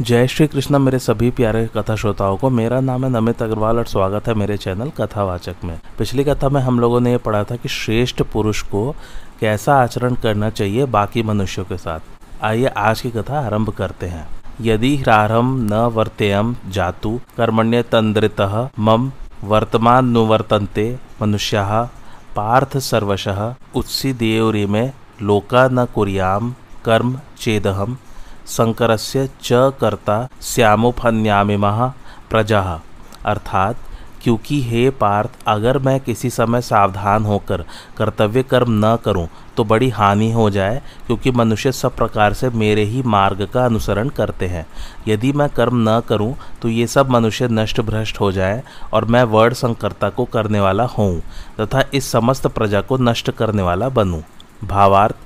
जय श्री कृष्ण, मेरे सभी प्यारे कथा श्रोताओं को। मेरा नाम है नमित अग्रवाल और स्वागत है मेरे चैनल कथावाचक में। पिछली कथा में हम लोगों ने ये पढ़ा था कि श्रेष्ठ पुरुष को कैसा आचरण करना चाहिए बाकी मनुष्यों के साथ। आइए आज की कथा आरंभ करते हैं। यदि ह्रारम न वर्तेयम जातु, कर्मण्य तंद्रित मम वर्तमान नुवर्तन्ते मनुष्य पार्थ सर्वशः उत्सी देवरी में लोका न कुरियाम, कर्म चेदहम। शंकरस्य च कर्ता श्यामोफन्यामिमः प्रजा। अर्थात, क्योंकि हे पार्थ, अगर मैं किसी समय सावधान होकर कर्तव्य कर्म न करूँ तो बड़ी हानि हो जाए, क्योंकि मनुष्य सब प्रकार से मेरे ही मार्ग का अनुसरण करते हैं। यदि मैं कर्म न करूँ तो ये सब मनुष्य नष्ट भ्रष्ट हो जाए और मैं वर्ण संकर्ता को करने वाला हूँ तथा इस समस्त प्रजा को नष्ट करने वाला बनूं। भावार्थ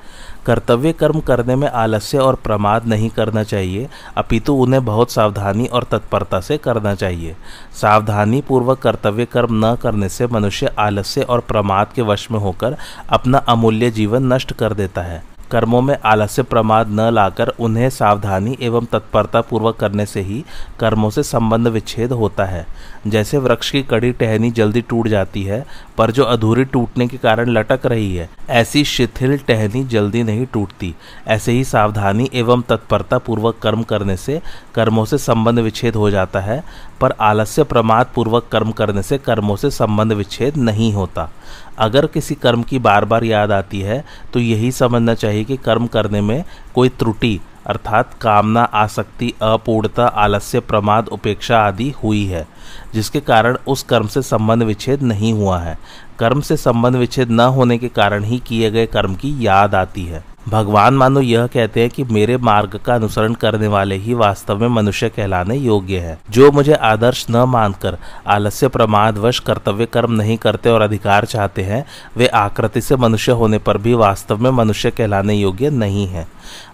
कर्तव्य कर्म करने में आलस्य और प्रमाद नहीं करना चाहिए, अपितु उन्हें बहुत सावधानी और तत्परता से करना चाहिए। सावधानी पूर्वक कर्तव्य कर्म न करने से मनुष्य आलस्य और प्रमाद के वश में होकर अपना अमूल्य जीवन नष्ट कर देता है। कर्मों में आलस्य प्रमाद न लाकर उन्हें सावधानी एवं तत्परता पूर्वक करने से ही कर्मों से संबंध विच्छेद होता है। जैसे वृक्ष की कड़ी टहनी जल्दी टूट जाती है पर जो अधूरी टूटने के कारण लटक रही है, ऐसी शिथिल टहनी जल्दी नहीं टूटती। ऐसे ही सावधानी एवं तत्परता पूर्वक कर्म करने से कर्मों से संबंध विच्छेद हो जाता है, पर आलस्य प्रमाद पूर्वक कर्म करने से कर्मों से संबंध विच्छेद नहीं होता। अगर किसी कर्म की बार बार याद आती है तो यही समझना चाहिए कि कर्म करने में कोई त्रुटि अर्थात कामना, आसक्ति, अपूर्णता, आलस्य, प्रमाद, उपेक्षा आदि हुई है, जिसके कारण उस कर्म से संबंध विच्छेद नहीं हुआ है। कर्म से संबंध विच्छेद न होने के कारण ही किए गए कर्म की याद आती है। भगवान मानो यह कहते हैं कि मेरे मार्ग का अनुसरण करने वाले ही वास्तव में मनुष्य कहलाने योग्य है। जो मुझे आदर्श न मानकर, आलस्य प्रमादवश कर्तव्य कर्म नहीं करते और अधिकार चाहते हैं, वे आकृति से मनुष्य होने पर भी वास्तव में मनुष्य कहलाने योग्य नहीं है।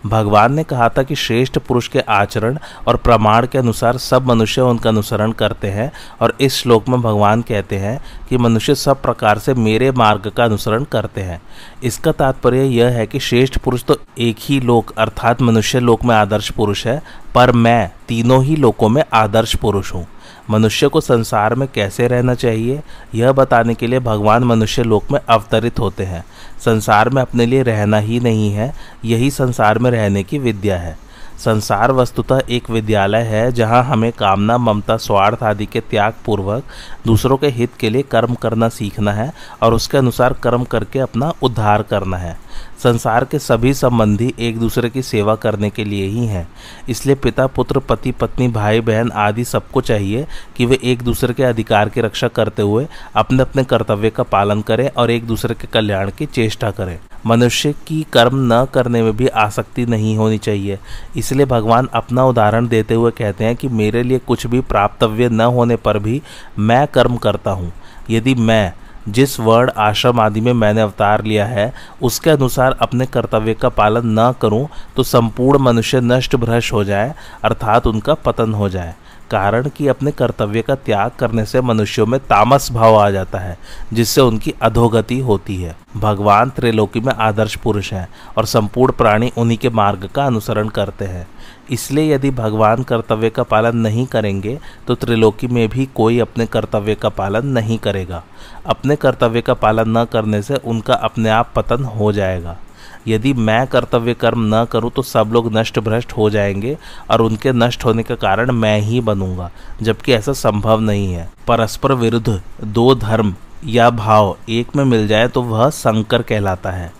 भगवान ने कहा था कि श्रेष्ठ पुरुष के आचरण और प्रमाण के अनुसार सब मनुष्य उनका अनुसरण करते हैं और इस श्लोक में भगवान कहते हैं कि मनुष्य सब प्रकार से मेरे मार्ग का अनुसरण करते हैं। इसका तात्पर्य यह है कि श्रेष्ठ पुरुष तो एक ही लोक, अर्थात मनुष्य लोक में आदर्श पुरुष है, पर मैं तीनों ही लोकों में आदर्श पुरुष हूँ। मनुष्य को संसार में कैसे रहना चाहिए, यह बताने के लिए भगवान मनुष्य लोक में अवतरित होते हैं। संसार में अपने लिए रहना ही नहीं है, यही संसार में रहने की विद्या है। संसार वस्तुतः एक विद्यालय है, जहाँ हमें कामना, ममता, स्वार्थ आदि के त्याग पूर्वक दूसरों के हित के लिए कर्म करना सीखना है, और उसके अनुसार कर्म करके अपना उद्धार करना है। संसार के सभी संबंधी एक दूसरे की सेवा करने के लिए ही हैं। इसलिए पिता, पुत्र, पति, पत्नी, भाई, बहन आदि सबको चाहिए कि वे एक दूसरे के अधिकार की रक्षा करते हुए अपने अपने कर्तव्य का पालन करें और एक दूसरे के कल्याण की चेष्टा करें। मनुष्य की कर्म न करने में भी आसक्ति नहीं होनी चाहिए। इसलिए भगवान अपना उदाहरण देते हुए कहते हैं कि मेरे लिए कुछ भी प्राप्तव्य न होने पर भी मैं कर्म करता हूँ। यदि मैं जिस वर्ण, आश्रम आदि में मैंने अवतार लिया है, उसके अनुसार अपने कर्तव्य का पालन न करूँ तो संपूर्ण मनुष्य नष्ट भ्रष्ट हो जाए, अर्थात उनका पतन हो जाए। कारण कि अपने कर्तव्य का त्याग करने से मनुष्यों में तामस भाव आ जाता है, जिससे उनकी अधोगति होती है। भगवान त्रिलोकी में आदर्श पुरुष हैं और संपूर्ण प्राणी उन्हीं के मार्ग का अनुसरण करते हैं। इसलिए यदि भगवान कर्तव्य का पालन नहीं करेंगे तो त्रिलोकी में भी कोई अपने कर्तव्य का पालन नहीं करेगा। अपने कर्तव्य का पालन न करने से उनका अपने आप पतन हो जाएगा। यदि मैं कर्तव्य कर्म न करूँ तो सब लोग नष्ट भ्रष्ट हो जाएँगे और उनके नष्ट होने का कारण मैं ही बनूँगा, जबकि ऐसा संभव नहीं है। परस्पर विरुद्ध दो धर्म या भाव एक में मिल जाए तो वह संकर कहलाता है।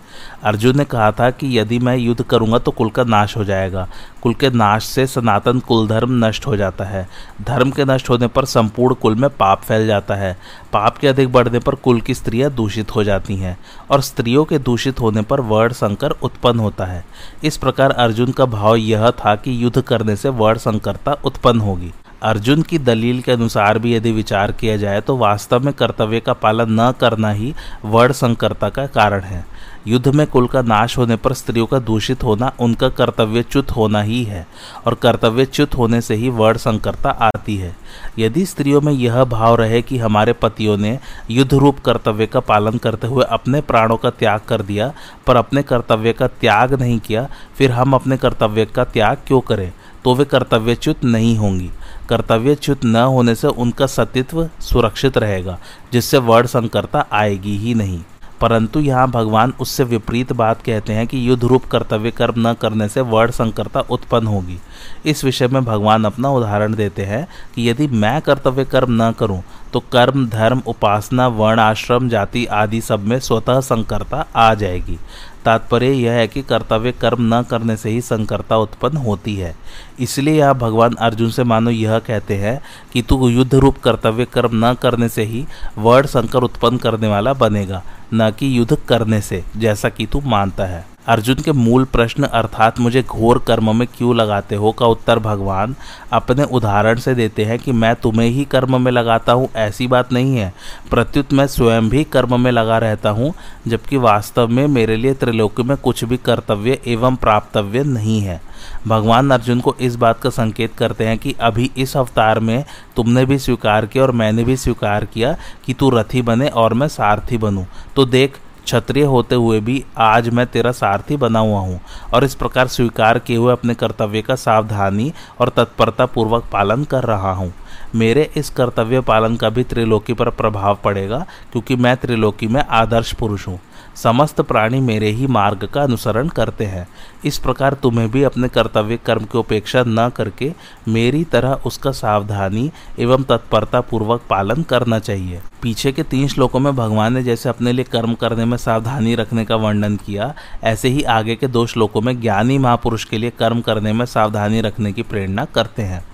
अर्जुन ने कहा था कि यदि मैं युद्ध करूँगा तो कुल का नाश हो जाएगा। कुल के नाश से सनातन कुल धर्म नष्ट हो जाता है। धर्म के नष्ट होने पर संपूर्ण कुल में पाप फैल जाता है। पाप के अधिक बढ़ने पर कुल की स्त्रियाँ दूषित हो जाती हैं और स्त्रियों के दूषित होने पर वर्ण संकर उत्पन्न होता है। इस प्रकार अर्जुन का भाव यह था कि युद्ध करने से वर्ण संकरता उत्पन्न होगी। अर्जुन की दलील के अनुसार भी यदि विचार किया जाए तो वास्तव में कर्तव्य का पालन न करना ही वर्ण संकरता का कारण है। युद्ध में कुल का नाश होने पर स्त्रियों का दूषित होना, उनका कर्तव्यच्युत होना ही है और कर्तव्यच्युत होने से ही वर्ण संकरता आती है। यदि स्त्रियों में यह भाव रहे कि हमारे पतियों ने युद्ध रूप कर्तव्य का पालन करते हुए अपने प्राणों का त्याग कर दिया, पर अपने कर्तव्य का त्याग नहीं किया, फिर हम अपने कर्तव्य का त्याग क्यों करें? तो वे कर्तव्यच्युत नहीं होंगी। कर्तव्यच्युत न होने से उनका सतीत्व सुरक्षित रहेगा, जिससे वर्ण संकरता आएगी ही नहीं। परंतु यहाँ भगवान उससे विपरीत बात कहते हैं कि युद्ध रूप कर्तव्य कर्म न करने से वर्ण संकरता उत्पन्न होगी। इस विषय में भगवान अपना उदाहरण देते हैं कि यदि मैं कर्तव्य कर्म न करूँ तो कर्म, धर्म, उपासना, वर्ण, आश्रम, जाति आदि सब में स्वतः संकरता आ जाएगी। तात्पर्य यह है कि कर्तव्य कर्म न करने से ही संकर्ता उत्पन्न होती है। इसलिए यह भगवान अर्जुन से मानो यह कहते हैं कि तू युद्ध रूप कर्तव्य कर्म न करने से ही वर्ण संकर उत्पन्न करने वाला बनेगा, न कि युद्ध करने से, जैसा कि तू मानता है। अर्जुन के मूल प्रश्न अर्थात मुझे घोर कर्म में क्यों लगाते हो का उत्तर भगवान अपने उदाहरण से देते हैं कि मैं तुम्हें ही कर्म में लगाता हूँ, ऐसी बात नहीं है। प्रत्युत मैं स्वयं भी कर्म में लगा रहता हूँ, जबकि वास्तव में मेरे लिए त्रिलोक में कुछ भी कर्तव्य एवं प्राप्तव्य नहीं है। भगवान अर्जुन को इस बात का संकेत करते हैं कि अभी इस अवतार में तुमने भी स्वीकार किया और मैंने भी स्वीकार किया कि तू रथी बने और मैं सारथी बनूं। तो देख क्षत्रिय होते हुए भी आज मैं तेरा सारथी बना हुआ हूँ और इस प्रकार स्वीकार किए हुए अपने कर्तव्य का सावधानी और तत्परता पूर्वक पालन कर रहा हूँ। मेरे इस कर्तव्य पालन का भी त्रिलोकी पर प्रभाव पड़ेगा, क्योंकि मैं त्रिलोकी में आदर्श पुरुष हूँ। समस्त प्राणी मेरे ही मार्ग का अनुसरण करते हैं। इस प्रकार तुम्हें भी अपने कर्तव्य कर्म की उपेक्षा न करके मेरी तरह उसका सावधानी एवं तत्परता पूर्वक पालन करना चाहिए। पीछे के तीन श्लोकों में भगवान ने जैसे अपने लिए कर्म करने में सावधानी रखने का वर्णन किया, ऐसे ही आगे के दो श्लोकों में ज्ञानी महापुरुष के लिए कर्म करने में सावधानी रखने की प्रेरणा करते हैं।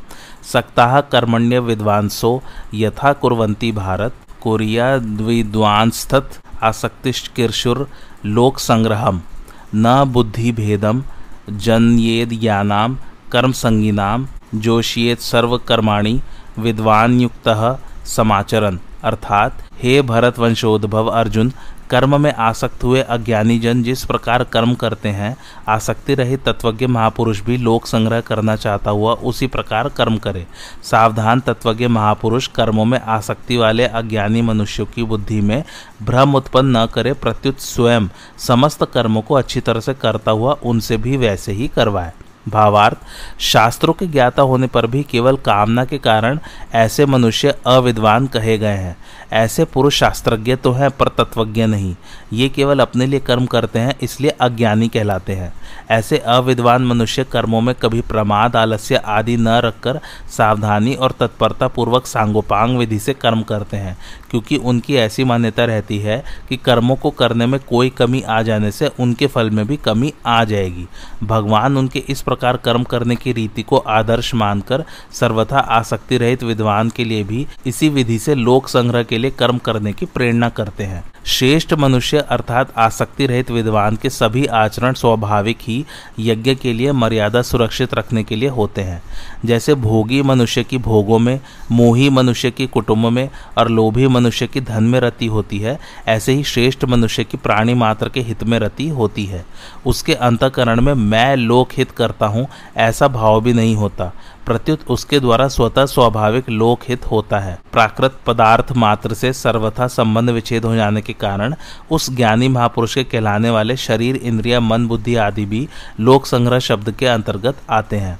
सक्ताह कर्मण्य विद्वांसो यथा कुरवंती भारत कोरिया द्विद्वांस्तथ आसक्तिष्किर्षुर लोक संग्रहम न बुद्धि भेदम जन्येद ज्ञानाम कर्म संगीनाम जोशियेत सर्वकर्माणि विद्वान युक्त समाचरण अर्थात, हे भरत वंशोद्भव अर्जुन कर्म में आसक्त हुए अज्ञानी जन जिस प्रकार कर्म करते हैं, आसक्ति रहित तत्वज्ञ महापुरुष भी लोक संग्रह करना चाहता हुआ उसी प्रकार कर्म करे। सावधान तत्वज्ञ महापुरुष कर्मों में आसक्ति वाले अज्ञानी मनुष्यों की बुद्धि में भ्रम उत्पन्न न करे, प्रत्युत स्वयं समस्त कर्मों को अच्छी तरह से करता हुआ उनसे भी वैसे ही करवाए। भावार्थ, शास्त्रों के ज्ञाता होने पर भी केवल कामना के कारण ऐसे मनुष्य अविद्वान कहे गए हैं। ऐसे पुरुष शास्त्रज्ञ तो हैं, पर तत्वज्ञ नहीं। ये केवल अपने लिए कर्म करते हैं, इसलिए अज्ञानी कहलाते हैं। ऐसे अविद्वान मनुष्य कर्मों में कभी प्रमाद, आलस्य आदि न रखकर सावधानी और तत्परता पूर्वक सांगोपांग विधि से कर्म करते हैं, क्योंकि उनकी ऐसी मान्यता रहती है कि कर्मों को करने में कोई कमी आ जाने से उनके फल में भी कमी आ जाएगी। भगवान उनके इस प्रकार कर्म करने की रीति को आदर्श मानकर सर्वथा आसक्ति रहित विद्वान के लिए भी इसी विधि से लोक संग्रह के लिए कर्म करने की प्रेरणा करते हैं। श्रेष्ठ मनुष्य अर्थात आसक्ति रहित विद्वान के सभी आचरण स्वाभाविक ही यज्ञ के लिए मर्यादा सुरक्षित रखने के लिए होते हैं। जैसे भोगी मनुष्य की भोगों में, मोही मनुष्य की कुटुंब में और लोभी मनुष्य की धन में रति होती है, ऐसे ही श्रेष्ठ मनुष्य की प्राणी मात्र के हित में रति होती है। उसके अंतकरण में मैं लोक हित करता हूँ, ऐसा भाव भी नहीं होता। प्रत्युत उसके द्वारा स्वतः स्वाभाविक लोकहित होता है। प्राकृत पदार्थ मात्र से सर्वथा संबंध विच्छेद हो जाने के कारण उस ज्ञानी महापुरुष के कहलाने वाले शरीर, इंद्रिया, मन, बुद्धि आदि भी लोक संग्रह शब्द के अंतर्गत आते हैं।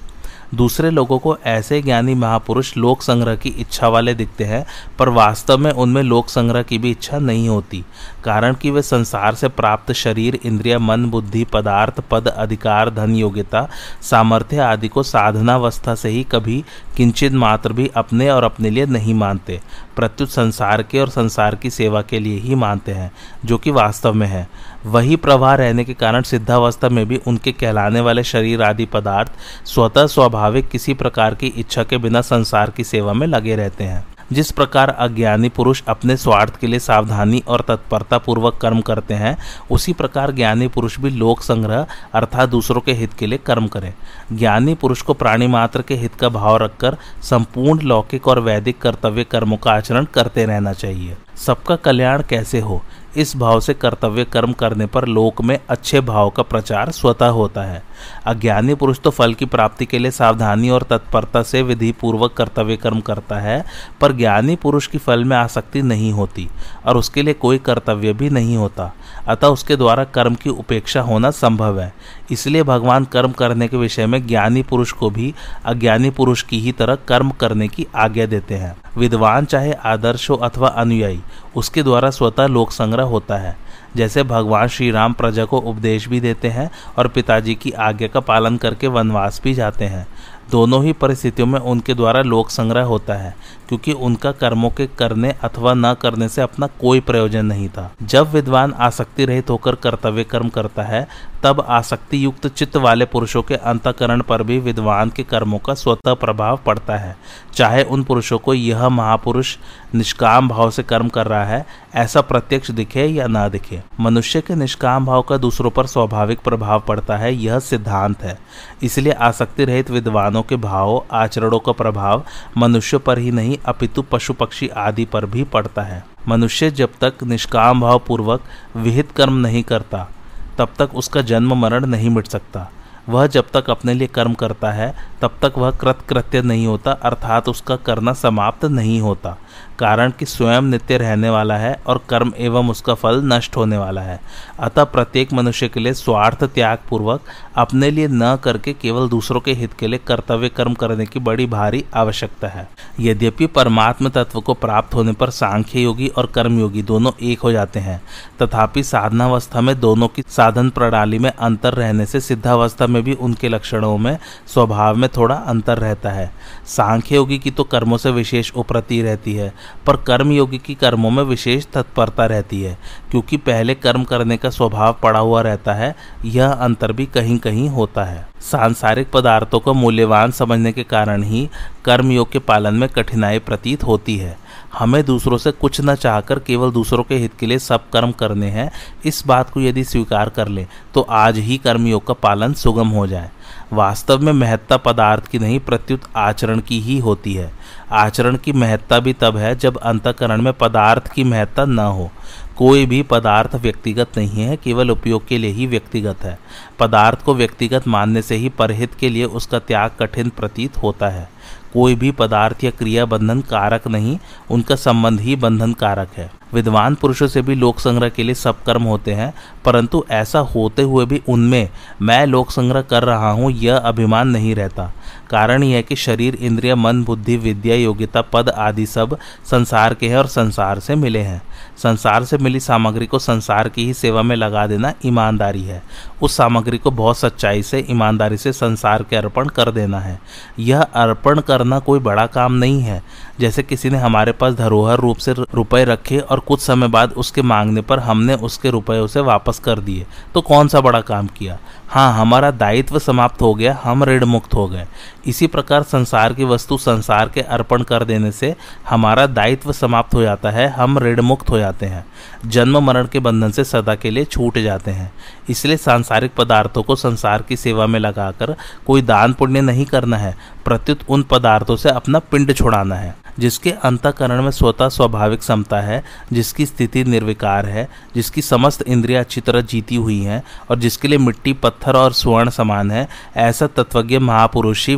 दूसरे लोगों को ऐसे ज्ञानी महापुरुष लोक संग्रह की इच्छा वाले दिखते हैं, पर वास्तव में उनमें लोक संग्रह की भी इच्छा नहीं होती। कारण कि वे संसार से प्राप्त शरीर, इंद्रिय, मन, बुद्धि, पदार्थ, पद, अधिकार, धन, योग्यता, सामर्थ्य आदि को साधनावस्था से ही कभी किंचित मात्र भी अपने और अपने लिए नहीं मानते। प्रत्युत संसार के और संसार की सेवा के लिए ही मानते हैं, जो कि वास्तव में है। वही प्रवाह रहने के कारण सिद्धावस्था में भी उनके कहलाने वाले शरीर आदि पदार्थ स्वतः स्वाभाविक किसी प्रकार की इच्छा के बिना संसार की सेवा में लगे रहते हैं। जिस प्रकार अज्ञानी पुरुष अपने स्वार्थ के लिए सावधानी और तत्परता पूर्वक कर्म करते हैं, उसी प्रकार ज्ञानी पुरुष भी लोक संग्रह अर्थात दूसरों के हित के लिए कर्म करें। ज्ञानी पुरुष को प्राणी मात्र के हित का भाव रखकर संपूर्ण लौकिक और वैदिक कर्तव्य कर्मों का आचरण करते रहना चाहिए। सबका कल्याण कैसे हो? इस भाव से कर्तव्य कर्म करने पर लोक में अच्छे भाव का प्रचार स्वतः होता है। अज्ञानी पुरुष तो फल की प्राप्ति के लिए सावधानी और तत्परता से विधि पूर्वक कर्तव्य कर्म करता है, पर ज्ञानी पुरुष की फल में आसक्ति नहीं होती और उसके लिए कोई कर्तव्य भी नहीं होता। अतः उसके द्वारा कर्म की उपेक्षा होना संभव है। इसलिए भगवान कर्म करने के विषय में ज्ञानी पुरुष को भी अज्ञानी पुरुष की ही तरह कर्म करने की आज्ञा देते हैं। विद्वान चाहे आदर्श हो अथवा अनुयायी, उसके द्वारा स्वतः लोक संग्रह होता है। जैसे भगवान श्री राम प्रजा को उपदेश भी देते हैं और पिताजी की आज्ञा का पालन करके वनवास भी जाते हैं। दोनों ही परिस्थितियों में उनके द्वारा लोक संग्रह होता है। क्योंकि उनका कर्मों के करने अथवा न करने से अपना कोई प्रयोजन नहीं था। जब विद्वान आसक्ति रहित होकर कर्तव्य कर्म करता है, तब आसक्ति युक्त चित्त वाले पुरुषों के अंतकरण पर भी विद्वान के कर्मों का स्वतः प्रभाव पड़ता है। चाहे उन पुरुषों को यह महापुरुष निष्काम भाव से कर्म कर रहा है, ऐसा प्रत्यक्ष दिखे या ना दिखे। मनुष्य के निष्काम भाव का दूसरों पर स्वाभाविक प्रभाव पड़ता है, यह सिद्धांत है। इसलिए आसक्ति रहित विद्वानों के भाव, आचरणों का प्रभाव मनुष्य पर ही नहीं अपितु पशु पक्षी आदि पर भी पड़ता है। मनुष्य जब तक निष्काम भाव पूर्वक विहित कर्म नहीं करता, तब तक उसका जन्म मरण नहीं मिट सकता। वह जब तक अपने लिए कर्म करता है, तब तक वह कृतकृत्य नहीं होता, अर्थात उसका करना समाप्त नहीं होता। कारण कि स्वयं नित्य रहने वाला है और कर्म एवं उसका फल नष्ट होने वाला है। अतः प्रत्येक मनुष्य के लिए स्वार्थ त्याग पूर्वक अपने लिए न करके केवल दूसरों के हित के लिए कर्तव्य कर्म करने की बड़ी भारी आवश्यकता है। यद्यपि परमात्म तत्व को प्राप्त होने पर सांख्य योगी और कर्मयोगी दोनों एक हो जाते हैं, तथापि साधनावस्था में दोनों की साधन प्रणाली में अंतर रहने से सिद्धावस्था में भी उनके लक्षणों में स्वभाव में थोड़ा अंतर रहता है। सांख्य योगी की तो कर्मों से विशेष उपरति रहती है पर कर्म योगी की कर्मों में विशेष तत्परता रहती है, क्योंकि पहले कर्म करने का स्वभाव पड़ा हुआ रहता है, यह अंतर भी कहीं कहीं होता है। सांसारिक पदार्थों को मूल्यवान समझने के कारण ही कर्मयोग के पालन में कठिनाई प्रतीत होती है। हमें दूसरों से कुछ न चाहकर केवल दूसरों के हित के लिए सब कर्म करने हैं, इस बात को यदि स्वीकार कर ले तो आज ही कर्मयोग का पालन सुगम हो जाए। वास्तव में महत्ता पदार्थ की नहीं, प्रत्युत आचरण की ही होती है। आचरण की महत्ता भी तब है जब अंतकरण में पदार्थ की महत्ता न हो। कोई भी पदार्थ व्यक्तिगत नहीं है, केवल उपयोग के लिए ही व्यक्तिगत है। पदार्थ को व्यक्तिगत मानने से ही परहित के लिए उसका त्याग कठिन प्रतीत होता है। कोई भी पदार्थ या क्रिया बंधन कारक नहीं, उनका संबंध ही बंधन कारक है। विद्वान पुरुषों से भी लोक संग्रह के लिए सब कर्म होते हैं, परंतु ऐसा होते हुए भी उनमें मैं लोक संग्रह कर रहा हूँ, यह अभिमान नहीं रहता। कारण यह कि शरीर, इंद्रिय, मन, बुद्धि, विद्या, योग्यता, पद आदि सब संसार के हैं और संसार से मिले हैं। संसार से मिली सामग्री को संसार की ही सेवा में लगा देना ईमानदारी है। उस सामग्री को बहुत सच्चाई से, ईमानदारी से संसार के अर्पण कर देना है। यह अर्पण करना कोई बड़ा काम नहीं है। जैसे किसी ने हमारे पास धरोहर रूप से रुपए रखे और कुछ समय बाद उसके मांगने पर हमने उसके रुपये उसे वापस कर दिए। तो कौन सा बड़ा काम किया? हाँ हमारा दायित्व समाप्त हो गया, हम ऋण मुक्त हो गए। इसी प्रकार संसार की वस्तु संसार के अर्पण कर देने से हमारा दायित्व समाप्त हो जाता है, हम ऋण मुक्त हो जाते हैं। जन्म मरण के बंधन से सदा के लिए छूट जाते हैं। इसलिए सांसारिक पदार्थों को संसार की सेवा में लगाकर कोई दान पुण्य नहीं करना है, प्रत्युत उन पदार्थों से अपना पिंड छोड़ाना है, जिसके अंतकरण में स्वतः स्वाभाविक समता है, जिसकी स्थिति निर्विकार है, जिसकी समस्त इंद्रिया अच्छी तरह जीती हुई हैं, और जिसके लिए मिट्टी, पत्थर और स्वर्ण समान है। ऐसा तत्वज्ञ महापुरुष ही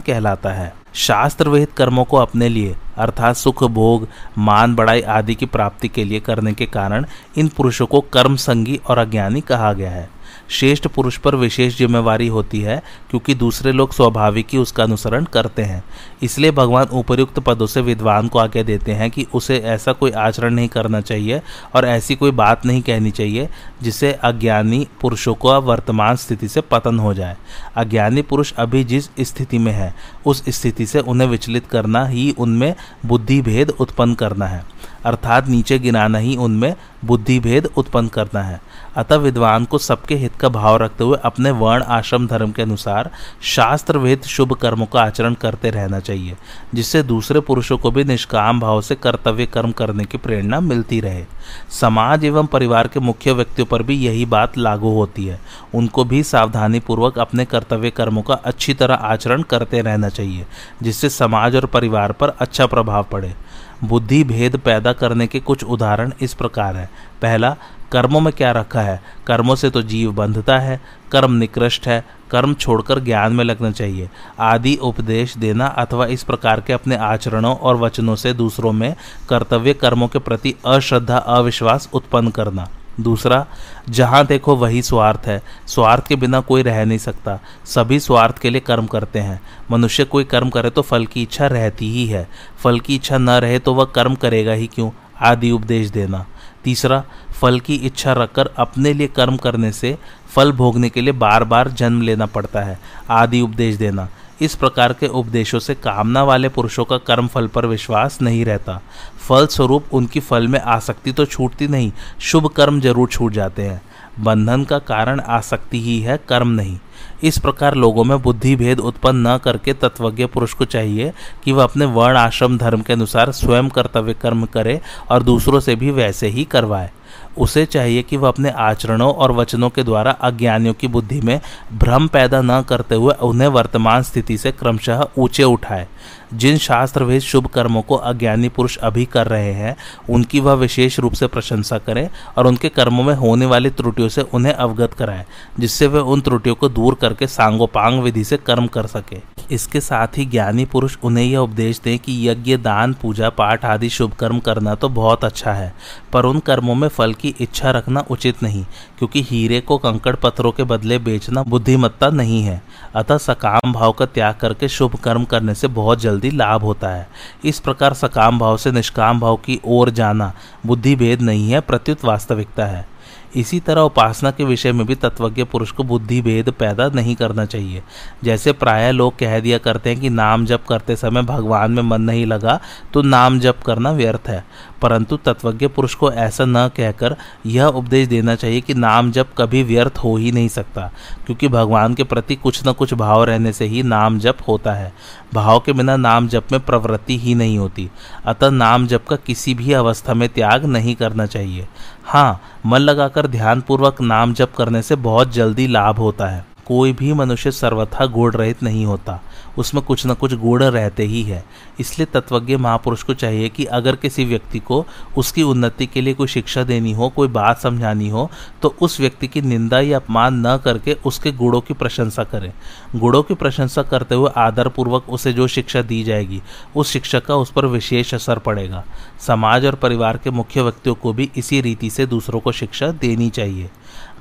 कहलाता है। शास्त्र विहित कर्मों को अपने लिए, अर्थात सुख, भोग, मान, बड़ाई आदि की प्राप्ति के लिए करने के कारण इन पुरुषों को कर्म संगी और अज्ञानी कहा गया है। श्रेष्ठ पुरुष पर विशेष जिम्मेवारी होती है, क्योंकि दूसरे लोग स्वाभाविक ही उसका अनुसरण करते हैं। इसलिए भगवान उपयुक्त पदों से विद्वान को आज्ञा देते हैं कि उसे ऐसा कोई आचरण नहीं करना चाहिए और ऐसी कोई बात नहीं कहनी चाहिए, जिससे अज्ञानी पुरुषों को वर्तमान स्थिति से पतन हो जाए। अज्ञानी पुरुष अभी जिस स्थिति में है, उस स्थिति से उन्हें विचलित करना ही उनमें बुद्धि भेद उत्पन्न करना है। अर्थात नीचे गिराना ही उनमें बुद्धि भेद उत्पन्न करना है। अतः विद्वान को सबके हित का भाव रखते हुए अपने वर्ण, आश्रम, धर्म के अनुसार शास्त्र वेद शुभ कर्मों का आचरण करते रहना चाहिए, जिससे दूसरे पुरुषों को भी निष्काम भाव से कर्तव्य कर्म करने की प्रेरणा मिलती रहे। समाज एवं परिवार के मुख्य व्यक्तियों पर भी यही बात लागू होती है। उनको भी सावधानी पूर्वक अपने कर्तव्य कर्मों का अच्छी तरह आचरण करते रहना चाहिए, जिससे समाज और परिवार पर अच्छा प्रभाव पड़े। बुद्धि भेद पैदा करने के कुछ उदाहरण इस प्रकार हैं। पहला, कर्मों में क्या रखा है? कर्मों से तो जीव बंधता है, कर्म निकृष्ट है, कर्म छोड़कर ज्ञान में लगना चाहिए। आदि उपदेश देना अथवा इस प्रकार के अपने आचरणों और वचनों से दूसरों में कर्तव्य कर्मों के प्रति अश्रद्धा, अविश्वास उत्पन्न करना। दूसरा, जहाँ देखो वही स्वार्थ है। स्वार्थ के बिना कोई रह नहीं सकता। सभी स्वार्थ के लिए कर्म करते हैं। मनुष्य कोई कर्म करे तो फल की इच्छा रहती ही है। फल की इच्छा न रहे तो वह कर्म करेगा ही क्यों? आदि उपदेश देना। तीसरा, फल की इच्छा रखकर अपने लिए कर्म करने से फल भोगने के लिए बार बार जन्म लेना पड़ता है। आदि उपदेश देना। इस प्रकार के उपदेशों से कामना वाले पुरुषों का कर्म फल पर विश्वास नहीं रहता। फल स्वरूप उनकी फल में आसक्ति तो छूटती नहीं, शुभ कर्म ज़रूर छूट जाते हैं। बंधन का कारण आसक्ति ही है, कर्म नहीं। इस प्रकार लोगों में बुद्धि भेद उत्पन्न न करके तत्वज्ञ पुरुष को चाहिए कि वह अपने वर्ण आश्रम धर्म के अनुसार स्वयं कर्तव्य कर्म करे और दूसरों से भी वैसे ही करवाए। उसे चाहिए कि वह अपने आचरणों और वचनों के द्वारा अज्ञानियों की बुद्धि में भ्रम पैदा न करते हुए उन्हें वर्तमान स्थिति से क्रमशः ऊँचे उठाए। जिन शास्त्रवेद शुभ कर्मों को अज्ञानी पुरुष अभी कर रहे हैं, उनकी वह विशेष रूप से प्रशंसा करें और उनके कर्मों में होने वाली त्रुटियों से उन्हें अवगत कराएँ, जिससे वे उन त्रुटियों को दूर करके सांगोपांग विधि से कर्म कर सके। इसके साथ ही ज्ञानी पुरुष उन्हें यह उपदेश दें कि यज्ञ, दान, पूजा, पाठ आदि शुभ कर्म करना तो बहुत अच्छा है, पर उन कर्मों में फल की इच्छा रखना उचित नहीं, क्योंकि हीरे को कंकड़ पत्थरों के बदले बेचना बुद्धिमत्ता नहीं है। अतः सकाम भाव का त्याग करके शुभ कर्म करने से बहुत जल्दी लाभ होता है। इस प्रकार सकाम भाव से निष्काम भाव की ओर जाना बुद्धि भेद नहीं है, प्रत्युत वास्तविकता है। इसी तरह उपासना के विषय में भी तत्वज्ञ पुरुष को बुद्धि भेद पैदा नहीं करना चाहिए। जैसे प्राय लोग कह दिया करते हैं कि नाम जप करते समय भगवान में मन नहीं लगा तो नाम जप करना व्यर्थ है। परंतु तत्वज्ञ पुरुष को ऐसा न कहकर यह उपदेश देना चाहिए कि नाम जप कभी व्यर्थ हो ही नहीं सकता, क्योंकि भगवान के प्रति कुछ न कुछ भाव रहने से ही नाम जप होता है। भाव के बिना नाम जप में प्रवृत्ति ही नहीं होती। अतः नाम जप का किसी भी अवस्था में त्याग नहीं करना चाहिए। हाँ मन लगाकर ध्यानपूर्वक नाम जप करने से बहुत जल्दी लाभ होता है। कोई भी मनुष्य सर्वथा गुण रहित नहीं होता। उसमें कुछ न कुछ गुण रहते ही है। इसलिए तत्वज्ञ महापुरुष को चाहिए कि अगर किसी व्यक्ति को उसकी उन्नति के लिए कोई शिक्षा देनी हो, कोई बात समझानी हो तो उस व्यक्ति की निंदा या अपमान न करके उसके गुणों की प्रशंसा करें। गुणों की प्रशंसा करते हुए आदरपूर्वक उसे जो शिक्षा दी जाएगी, उस शिक्षा का उस पर विशेष असर पड़ेगा। समाज और परिवार के मुख्य व्यक्तियों को भी इसी रीति से दूसरों को शिक्षा देनी चाहिए।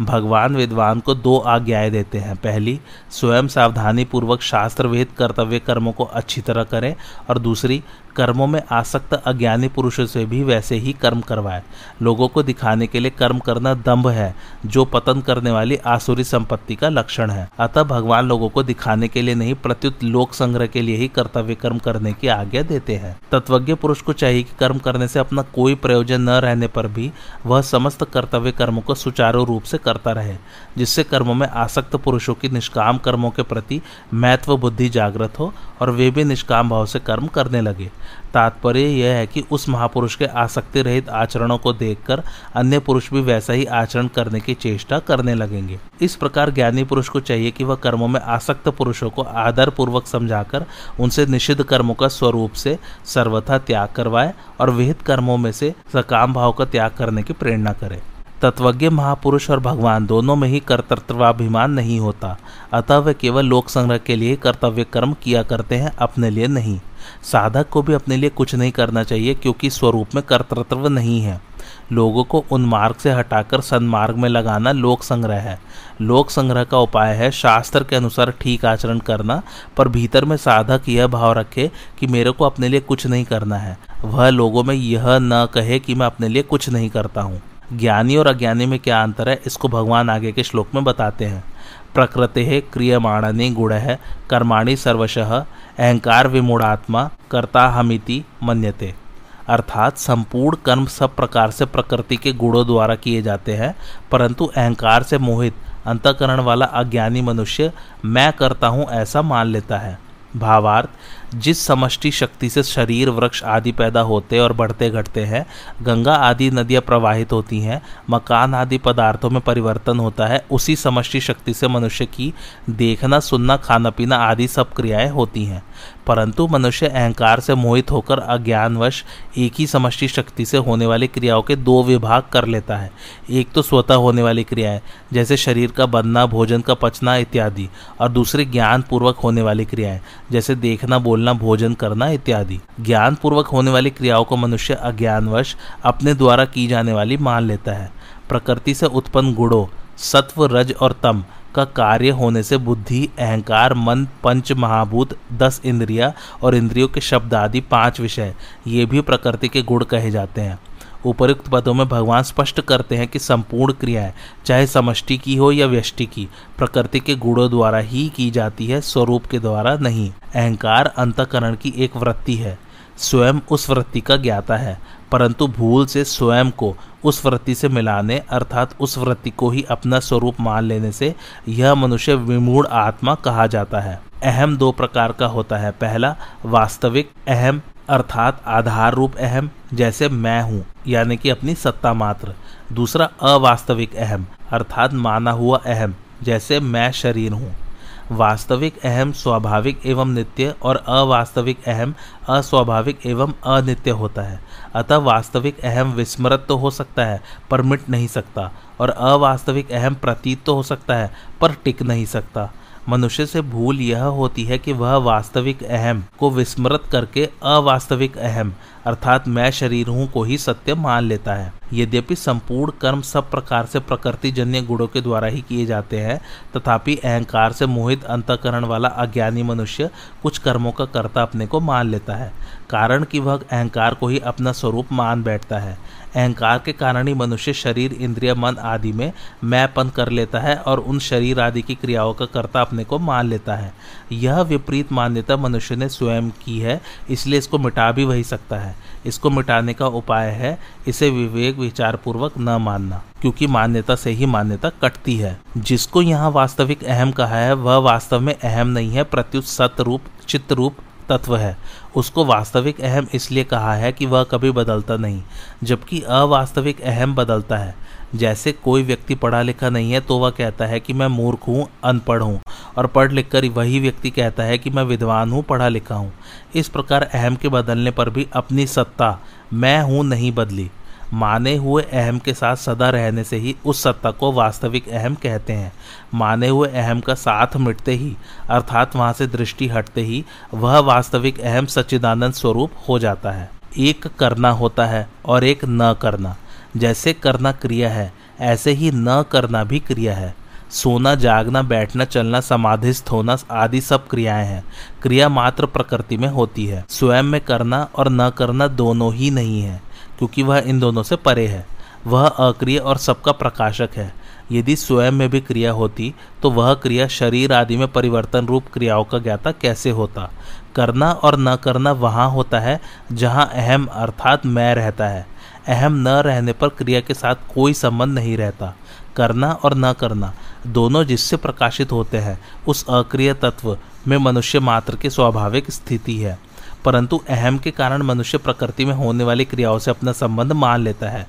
भगवान विद्वान को दो आज्ञाएँ देते हैं। पहली, स्वयं सावधानी पूर्वक शास्त्रवेद कर्तव्य कर्मों को अच्छी तरह करें, और दूसरी कर्मों में आसक्त अज्ञानी पुरुषों से भी वैसे ही कर्म करवाए। लोगों को दिखाने के लिए कर्म करना दम्भ है, जो पतन करने वाली आसुरी संपत्ति का लक्षण है। अतः भगवान लोगों को दिखाने के लिए नहीं, प्रत्युत लोक संग्रह के लिए ही कर्तव्य कर्म करने की आज्ञा देते हैं। तत्वज्ञ पुरुष को चाहिए कि कर्म करने से अपना कोई प्रयोजन न रहने पर भी वह समस्त कर्तव्य कर्मों को सुचारू रूप से करता रहे, जिससे कर्मों में आसक्त पुरुषों की निष्काम कर्मों के प्रति महत्व बुद्धि जागृत हो और वे भी निष्काम भाव से कर्म करने लगे। तात्पर्य यह है कि उस महापुरुष के आसक्ति रहित आचरणों को देखकर अन्य पुरुष भी वैसा ही आचरण करने की चेष्टा करने लगेंगे। इस प्रकार ज्ञानी पुरुष को चाहिए कि वह कर्मों में आसक्त पुरुषों को आदर पूर्वक समझाकर उनसे निषिद्ध कर्मों का स्वरूप से सर्वथा त्याग करवाए और विहित कर्मों में से सकाम भाव का त्याग करने की प्रेरणा करे। तत्वज्ञ महापुरुष और भगवान दोनों में ही कर्तृत्वाभिमान नहीं होता। अतः वे केवल लोक संग्रह के लिए कर्तव्य कर्म किया करते हैं, अपने लिए नहीं। साधक को भी अपने लिए कुछ नहीं करना चाहिए, क्योंकि स्वरूप में कर्तृत्व नहीं है। लोगों को उन मार्ग से हटाकर सन्मार्ग में लगाना लोक संग्रह है। लोक संग्रह का उपाय है शास्त्र के अनुसार ठीक आचरण करना, पर भीतर में साधक यह भाव रखे कि मेरे को अपने लिए कुछ नहीं करना है। वह लोगों में यह न कहे कि मैं अपने लिए कुछ नहीं करता हूँ। ज्ञानी और अज्ञानी में क्या अंतर है, इसको भगवान आगे के श्लोक में बताते हैं। प्रकृति क्रियमाणनि गुण है कर्माणि सर्वशः, अहंकार विमूढ़ात्मा, कर्ता हमिति मन्यते। अर्थात संपूर्ण कर्म सब प्रकार से प्रकृति के गुणों द्वारा किए जाते हैं, परंतु अहंकार से मोहित, अंतकरण वाला अज्ञानी मनुष्य, मैं करता हूँ ऐसा मान लेता है। भावार्थ जिस समष्टि शक्ति से शरीर, वृक्ष आदि पैदा होते और बढ़ते घटते हैं, गंगा आदि नदियाँ प्रवाहित होती हैं, मकान आदि पदार्थों में परिवर्तन होता है, उसी समष्टि शक्ति से मनुष्य की देखना, सुनना खाना पीना आदि सब क्रियाएँ होती हैं। परंतु मनुष्य अहंकार से मोहित होकर अज्ञानवश एक ही समष्टि शक्ति से होने वाली क्रियाओं के दो विभाग कर लेता है। एक तो स्वतः होने वाली क्रियाएँ, जैसे शरीर का बनना, भोजन का पचना इत्यादि, और दूसरी ज्ञानपूर्वक होने वाली क्रियाएँ, जैसे देखना बोलना, भोजन करना इत्यादि। ज्ञान पूर्वक होने वाली क्रियाओं को मनुष्य अज्ञानवश अपने द्वारा की जाने वाली मान लेता है। प्रकृति से उत्पन्न गुणों, सत्व, रज और तम का कार्य होने से बुद्धि, अहंकार, मन, पंच, महाभूत, दस इंद्रिया और इंद्रियों के शब्द आदि पाँच विषय, ये भी प्रकृति के गुण कहे जाते हैं। उपरुक्त पदों में भगवान स्पष्ट करते हैं कि संपूर्ण क्रियाएँ चाहे समष्टि की हो या व्यष्टि की, प्रकृति के गुणों द्वारा ही की जाती है, स्वरूप के द्वारा नहीं। अहंकार अंतकरण की एक वृत्ति है। स्वयं उस वृत्ति का ज्ञाता है, परंतु भूल से स्वयं को उस वृत्ति से मिलाने, अर्थात उस वृत्ति को ही अपना स्वरूप मान लेने से यह मनुष्य विमूढ़ आत्मा कहा जाता है। अहम दो प्रकार का होता है, पहला वास्तविक अहम, अर्थात आधार रूप अहम, जैसे मैं हूँ। यानी कि अपनी सत्ता मात्र। दूसरा, अवास्तविक अहम, अर्थात माना हुआ अहम, जैसे मैं शरीर हूँ। वास्तविक अहम स्वाभाविक एवं नित्य और अवास्तविक अहम अस्वाभाविक एवं अनित्य होता है। अतः वास्तविक अहम विस्मृत तो हो सकता है, पर मिट नहीं सकता, और अवास्तविक अहम प्रतीत तो हो सकता है, पर टिक नहीं सकता। मनुष्य से भूल यह होती है कि वह वास्तविक अहम को विस्मृत करके अवास्तविक अहम, अर्थात मैं शरीर हूँ को ही सत्य मान लेता है। यद्यपि संपूर्ण कर्म सब प्रकार से प्रकृति जन्य गुणों के द्वारा ही किए जाते हैं, तथापि अहंकार से मोहित अंतकरण वाला अज्ञानी मनुष्य कुछ कर्मों का कर्ता अपने को मान लेता है। कारण कि वह अहंकार को ही अपना स्वरूप मान बैठता है। अहंकार के कारण ही मनुष्य शरीर, इंद्रिय, मन आदि में मैपन कर लेता है और उन शरीर आदि की क्रियाओं का कर्ता अपने को मान लेता है। यह विपरीत मान्यता मनुष्य ने स्वयं की है, इसलिए इसको मिटा भी वही सकता है। इसको मिटाने का उपाय है, इसे विवेक विचार पूर्वक न मानना, क्योंकि मान्यता से ही मान्यता कटती है। जिसको यहाँ वास्तविक अहम कहा है, वह वास्तव में अहम नहीं है, प्रत्युत सत रूप चित्त रूप तत्व है। उसको वास्तविक अहम इसलिए कहा है कि वह कभी बदलता नहीं, जबकि अवास्तविक अहम बदलता है। जैसे कोई व्यक्ति पढ़ा लिखा नहीं है तो वह कहता है कि मैं मूर्ख हूँ, अनपढ़ हूँ, और पढ़ लिख कर वही व्यक्ति कहता है कि मैं विद्वान हूँ पढ़ा लिखा हूँ। इस प्रकार अहम के बदलने पर भी अपनी सत्ता, मैं हूँ, नहीं बदली। माने हुए अहम के साथ सदा रहने से ही उस सत्ता को वास्तविक अहम कहते हैं। माने हुए अहम का साथ मिटते ही, अर्थात वहाँ से दृष्टि हटते ही, वह वास्तविक अहम सच्चिदानंद स्वरूप हो जाता है। एक करना होता है और एक न करना। जैसे करना क्रिया है, ऐसे ही न करना भी क्रिया है। सोना, जागना, बैठना, चलना समाधिस्थ होना आदि सब क्रियाएँ हैं। क्रिया मात्र प्रकृति में होती है। स्वयं में करना और न करना दोनों ही नहीं है। क्योंकि वह इन दोनों से परे है। वह अक्रिय और सबका प्रकाशक है। यदि स्वयं में भी क्रिया होती तो वह क्रिया शरीर आदि में परिवर्तन रूप क्रियाओं का ज्ञाता कैसे होता? करना और न करना वहाँ होता है, जहाँ अहम अर्थात मैं रहता है। अहम न रहने पर क्रिया के साथ कोई संबंध नहीं रहता। करना और न करना दोनों जिससे प्रकाशित होते हैं, उस अक्रिय तत्व में मनुष्य मात्र की स्वाभाविक स्थिति है। परंतु अहम के कारण मनुष्य प्रकृति में होने वाली क्रियाओं से अपना संबंध मान लेता है।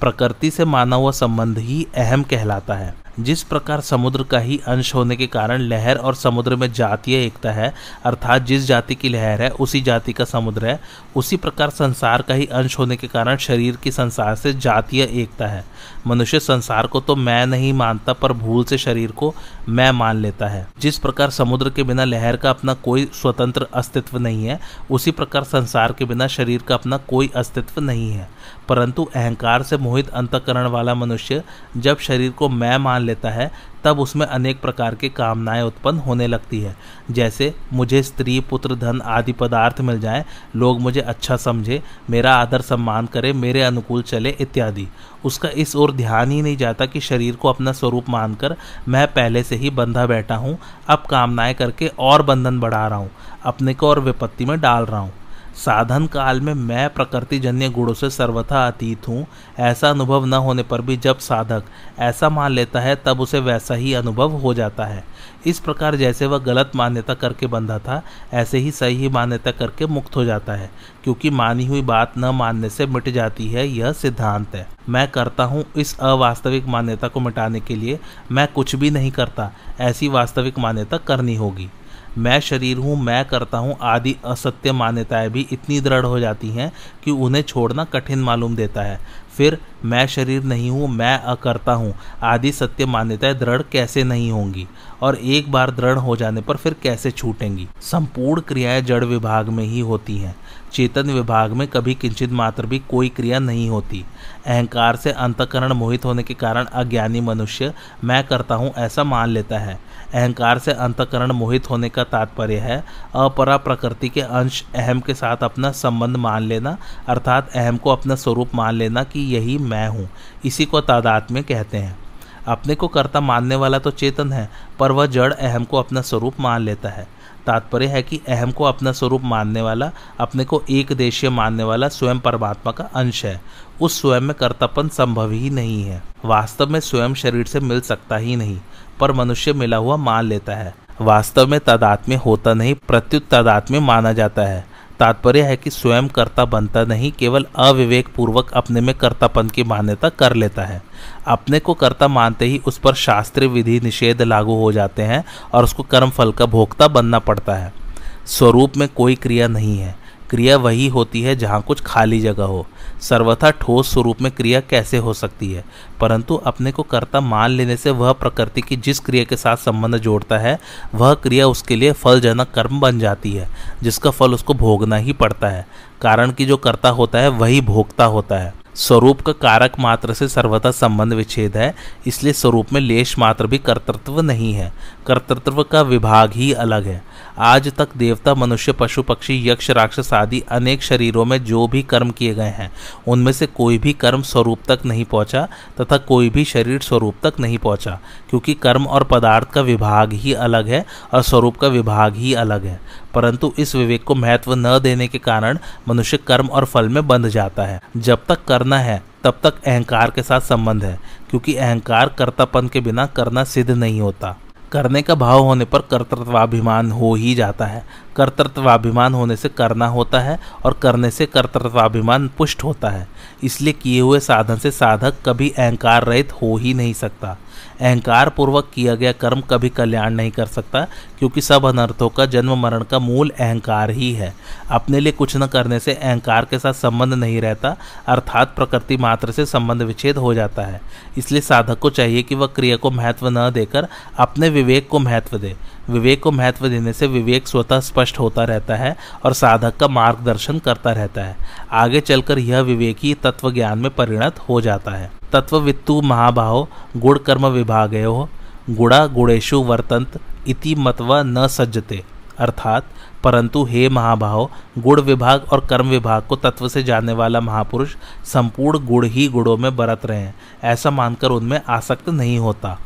प्रकृति से माना हुआ संबंध ही अहम कहलाता है। जिस प्रकार समुद्र का ही अंश होने के कारण लहर और समुद्र में जातीय एकता है, अर्थात जिस जाति की लहर है, उसी जाति का समुद्र है, उसी प्रकार संसार का ही अंश होने के कारण शरीर की संसार से जातीय एकता है। मनुष्य संसार को तो मैं नहीं मानता, पर भूल से शरीर को मैं मान लेता है। जिस प्रकार समुद्र के बिना लहर का अपना कोई स्वतंत्र अस्तित्व नहीं है, उसी प्रकार संसार के बिना शरीर का अपना कोई अस्तित्व नहीं है। परंतु अहंकार से मोहित अंतकरण वाला मनुष्य जब शरीर को मैं मान लेता है तब उसमें अनेक प्रकार की कामनाएँ उत्पन्न होने लगती है। जैसे, मुझे स्त्री, पुत्र, धन आदि पदार्थ मिल जाए, लोग मुझे अच्छा समझे, मेरा आदर सम्मान करे, मेरे अनुकूल चले, इत्यादि। उसका इस ओर ध्यान ही नहीं जाता कि शरीर को अपना स्वरूप मानकर मैं पहले से ही बंधा बैठा हूँ, अब कामनाएँ करके और बंधन बढ़ा रहा हूँ, अपने को और विपत्ति में डाल रहा हूँ। साधन काल में मैं प्रकृति जन्य गुणों से सर्वथा अतीत हूँ। ऐसा अनुभव न होने पर भी जब साधक ऐसा मान लेता है, तब उसे वैसा ही अनुभव हो जाता है। इस प्रकार जैसे वह गलत मान्यता करके बंधा था, ऐसे ही सही मान्यता करके मुक्त हो जाता है, क्योंकि मानी हुई बात न मानने से मिट जाती है, यह सिद्धांत है। मैं करता हूँ इस अवास्तविक मान्यता को मिटाने के लिए, मैं कुछ भी नहीं करता, ऐसी वास्तविक मान्यता करनी होगी। मैं शरीर हूँ, मैं करता हूँ, आदि असत्य मान्यताएँ भी इतनी दृढ़ हो जाती हैं कि उन्हें छोड़ना कठिन मालूम देता है। फिर, मैं शरीर नहीं हूँ, मैं अकर्ता हूँ, आदि सत्य मान्यताएँ दृढ़ कैसे नहीं होंगी? और एक बार दृढ़ हो जाने पर फिर कैसे छूटेंगी? संपूर्ण क्रियाएँ जड़ विभाग में ही होती हैं। चेतन विभाग में कभी किंचित मात्र भी कोई क्रिया नहीं होती। अहंकार से अंतकरण मोहित होने के कारण अज्ञानी मनुष्य, मैं करता हूँ, ऐसा मान लेता है। अहंकार से अंतकरण मोहित होने का तात्पर्य है, अपरा प्रकृति के अंश अहम के साथ अपना संबंध मान लेना, अर्थात अहम को अपना स्वरूप मान लेना कि यही मैं हूँ। इसी को तादात में कहते हैं। अपने को कर्ता मानने वाला तो चेतन है, पर वह जड़ अहम को अपना स्वरूप मान लेता है। तात्पर्य है कि अहम को अपना स्वरूप मानने वाला, अपने को एक देशीय मानने वाला स्वयं परमात्मा का अंश है। उस स्वयं में कर्तापन संभव ही नहीं है। वास्तव में स्वयं शरीर से मिल सकता ही नहीं, पर मनुष्य मिला हुआ मान लेता है। वास्तव में तदात्म्य होता नहीं, प्रत्युत तदात्म्य माना जाता है। तात्पर्य है कि स्वयं कर्ता बनता नहीं, केवल अविवेक पूर्वक अपने में कर्तापन की मान्यता कर लेता है। अपने को कर्ता मानते ही उस पर शास्त्रीय विधि निषेध लागू हो जाते हैं और उसको कर्म फल का भोक्ता बनना पड़ता है। स्वरूप में कोई क्रिया नहीं है। क्रिया वही होती है जहाँ कुछ खाली जगह हो। सर्वथा ठोस स्वरूप में क्रिया कैसे हो सकती है? परंतु अपने को कर्ता मान लेने से वह प्रकृति की जिस क्रिया के साथ संबंध जोड़ता है, वह क्रिया उसके लिए फलजनक कर्म बन जाती है, जिसका फल उसको भोगना ही पड़ता है। कारण कि जो कर्ता होता है, वही भोगता होता है। स्वरूप का कारक मात्र से सर्वथा संबंध विच्छेद है, इसलिए स्वरूप में लेश मात्र भी कर्तृत्व नहीं है। कर्तृत्व का विभाग ही अलग है। आज तक देवता, मनुष्य, पशु, पक्षी, यक्ष, राक्षस आदि अनेक शरीरों में जो भी कर्म किए गए हैं, उनमें से कोई भी कर्म स्वरूप तक नहीं पहुँचा तथा कोई भी शरीर स्वरूप तक नहीं पहुँचा, क्योंकि कर्म और पदार्थ का विभाग ही अलग है और स्वरूप का विभाग ही अलग है। परंतु इस विवेक को महत्व न देने के कारण मनुष्य कर्म और फल में बंध जाता है। जब तक करना है, तब तक अहंकार के साथ संबंध है, क्योंकि अहंकार कर्तापन के बिना करना सिद्ध नहीं होता। करने का भाव होने पर कर्तृत्वाभिमान हो ही जाता है। कर्तृत्वाभिमान होने से करना होता है और करने से कर्तृत्वाभिमान पुष्ट होता है। इसलिए किए हुए साधन से साधक कभी अहंकार रहित हो ही नहीं सकता। अहंकार पूर्वक किया गया कर्म कभी कल्याण नहीं कर सकता, क्योंकि सब अनर्थों का जन्म मरण का मूल अहंकार ही है। अपने लिए कुछ न करने से अहंकार के साथ संबंध नहीं रहता, अर्थात प्रकृति मात्र से संबंध विच्छेद हो जाता है। इसलिए साधक को चाहिए कि वह क्रिया को महत्व न देकर अपने विवेक को महत्व दे। विवेक को महत्व देने से विवेक स्वतः स्पष्ट होता रहता है और साधक का मार्गदर्शन करता रहता है। आगे चलकर यह विवेक तत्व ज्ञान में परिणत हो जाता है। तत्ववित्तु महाभाव गुण कर्म विभागयो गुड़ा गुणेशु वर्तंत इति मतवा न सज्जते। अर्थात परंतु हे महाभाव गुण विभाग और कर्म विभाग को तत्व से जानने वाला महापुरुष संपूर्ण गुण ही गुणों में बरत रहे हैं, ऐसा मानकर उनमें आसक्त नहीं होता।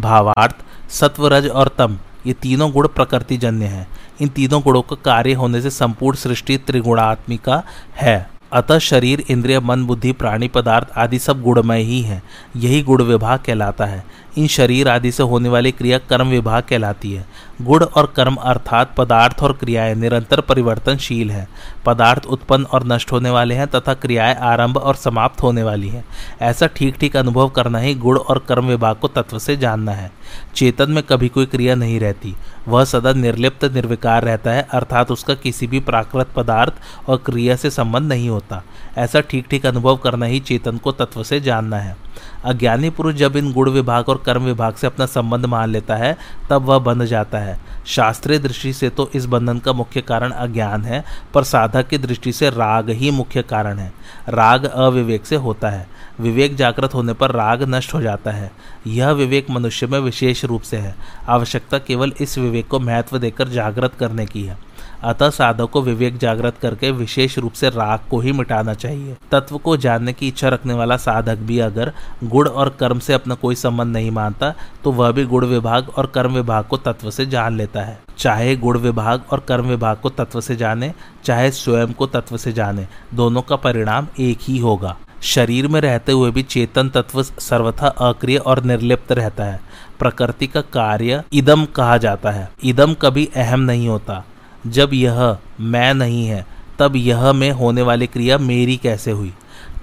भावार्थ, सत्वरज और तम, ये तीनों गुण प्रकृति जन्य हैं। इन तीनों गुणों का कार्य होने से संपूर्ण सृष्टि त्रिगुणात्मिका है। अतः शरीर, इंद्रिय, मन, बुद्धि, प्राणी पदार्थ आदि सब गुणमय ही हैं। यही गुण विभाग कहलाता है। इन शरीर आदि से होने वाली क्रिया कर्म विभाग कहलाती है। गुण और कर्म अर्थात पदार्थ और क्रियाएँ निरंतर परिवर्तनशील हैं। पदार्थ उत्पन्न और नष्ट होने वाले हैं तथा क्रियाएँ आरंभ और समाप्त होने वाली हैं। ऐसा ठीक ठीक अनुभव करना ही गुण और कर्म विभाग को तत्व से जानना है। चेतन में कभी कोई क्रिया नहीं रहती। वह सदा निर्लिप्त, निर्विकार रहता है, अर्थात उसका किसी भी प्राकृत पदार्थ और क्रिया से संबंध नहीं होता। ऐसा ठीक ठीक अनुभव करना ही चेतन को तत्व से जानना है। अज्ञानी पुरुष जब इन गुण विभाग और कर्म विभाग से अपना संबंध मान लेता है, तब वह बंध जाता है। शास्त्रीय दृष्टि से तो इस बंधन का मुख्य कारण अज्ञान है, पर साधक की दृष्टि से राग ही मुख्य कारण है। राग अविवेक से होता है। विवेक जागृत होने पर राग नष्ट हो जाता है। यह विवेक मनुष्य में विशेष रूप से है। आवश्यकता केवल इस विवेक को महत्व देकर जागृत करने की है। अतः साधक को विवेक जागृत करके विशेष रूप से राग को ही मिटाना चाहिए। तत्व को जानने की इच्छा रखने वाला साधक भी अगर गुण और कर्म से अपना कोई संबंध नहीं मानता तो वह भी गुण विभाग और कर्म विभाग को तत्व से जान लेता है। चाहे गुण विभाग और कर्म विभाग को तत्व से जाने, चाहे स्वयं को तत्व से जाने, दोनों का परिणाम एक ही होगा। शरीर में रहते हुए भी चेतन तत्व सर्वथा अक्रिय और निर्लिप्त रहता है। प्रकृति का कार्य इदम कहा जाता है। इदम कभी अहम नहीं होता। जब यह मैं नहीं है, तब यह में होने वाली क्रिया मेरी कैसे हुई?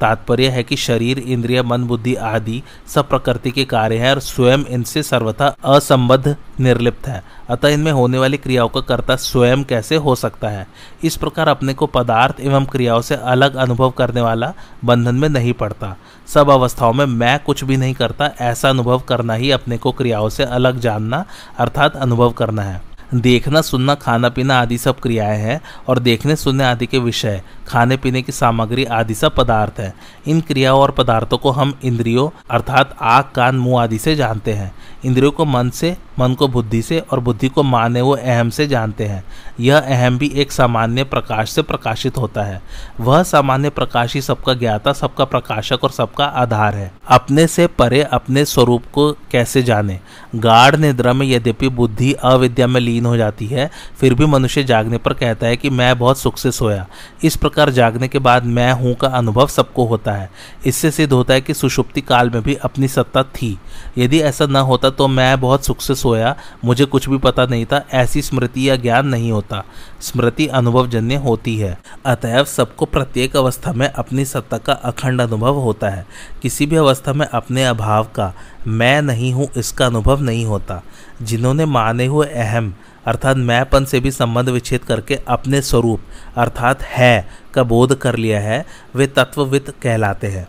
तात्पर्य है कि शरीर, इंद्रिय, मन, बुद्धि आदि सब प्रकृति के कार्य हैं और स्वयं इनसे सर्वथा असंबद्ध, निर्लिप्त है। अतः इनमें होने वाली क्रियाओं का कर्ता स्वयं कैसे हो सकता है? इस प्रकार अपने को पदार्थ एवं क्रियाओं से अलग अनुभव करने वाला बंधन में नहीं पड़ता। सब अवस्थाओं में मैं कुछ भी नहीं करता, ऐसा अनुभव करना ही अपने को क्रियाओं से अलग जानना, अर्थात अनुभव करना है। देखना सुनना खाना पीना आदि सब क्रियाएँ हैं और देखने सुनने आदि के विषय। खाने पीने की सामग्री आदि सब पदार्थ है। इन क्रियाओं और पदार्थों को हम इंद्रियों, अर्थात आग कान, मुँह आदि से जानते हैं। इंद्रियों को मन से, मन को बुद्धि से और बुद्धि को माने वो अहम से जानते हैं। यह अहम भी एक सामान्य प्रकाश से प्रकाशित होता है। वह सामान्य प्रकाश ही सबका ज्ञाता, सबका प्रकाशक और सबका आधार है। अपने से परे, अपने स्वरूप को कैसे जाने? गाढ़ निद्रा में यद्यपि बुद्धि अविद्या में लीन हो जाती है, फिर भी मनुष्य जागने पर कहता है कि मैं बहुत सुख से सोया। इस प्रकार जागने के बाद मैं हूँ का अनुभव सबको होता है। इससे सिद्ध होता है कि सुषुप्ति काल में भी अपनी सत्ता थी। यदि ऐसा न होता तो मैं बहुत सुख से सोया। मुझे कुछ भी पता नहीं था, ऐसी स्मृति या ज्ञान नहीं होता। स्मृति अनुभवजन्य होती है। अतएव सबको प्रत्येक अवस्था में अपनी सत्ता का अखंड अनुभव होता है। किसी भी अवस्था में अपने अभाव का, मैं नहीं हूँ, इसका अनुभव नहीं होता। जिन्होंने माने हुए अहम अर्थात मैंपन से भी संबंध विच्छेद करके अपने स्वरूप, अर्थात है, का बोध कर लिया है, वे तत्वविद कहलाते हैं।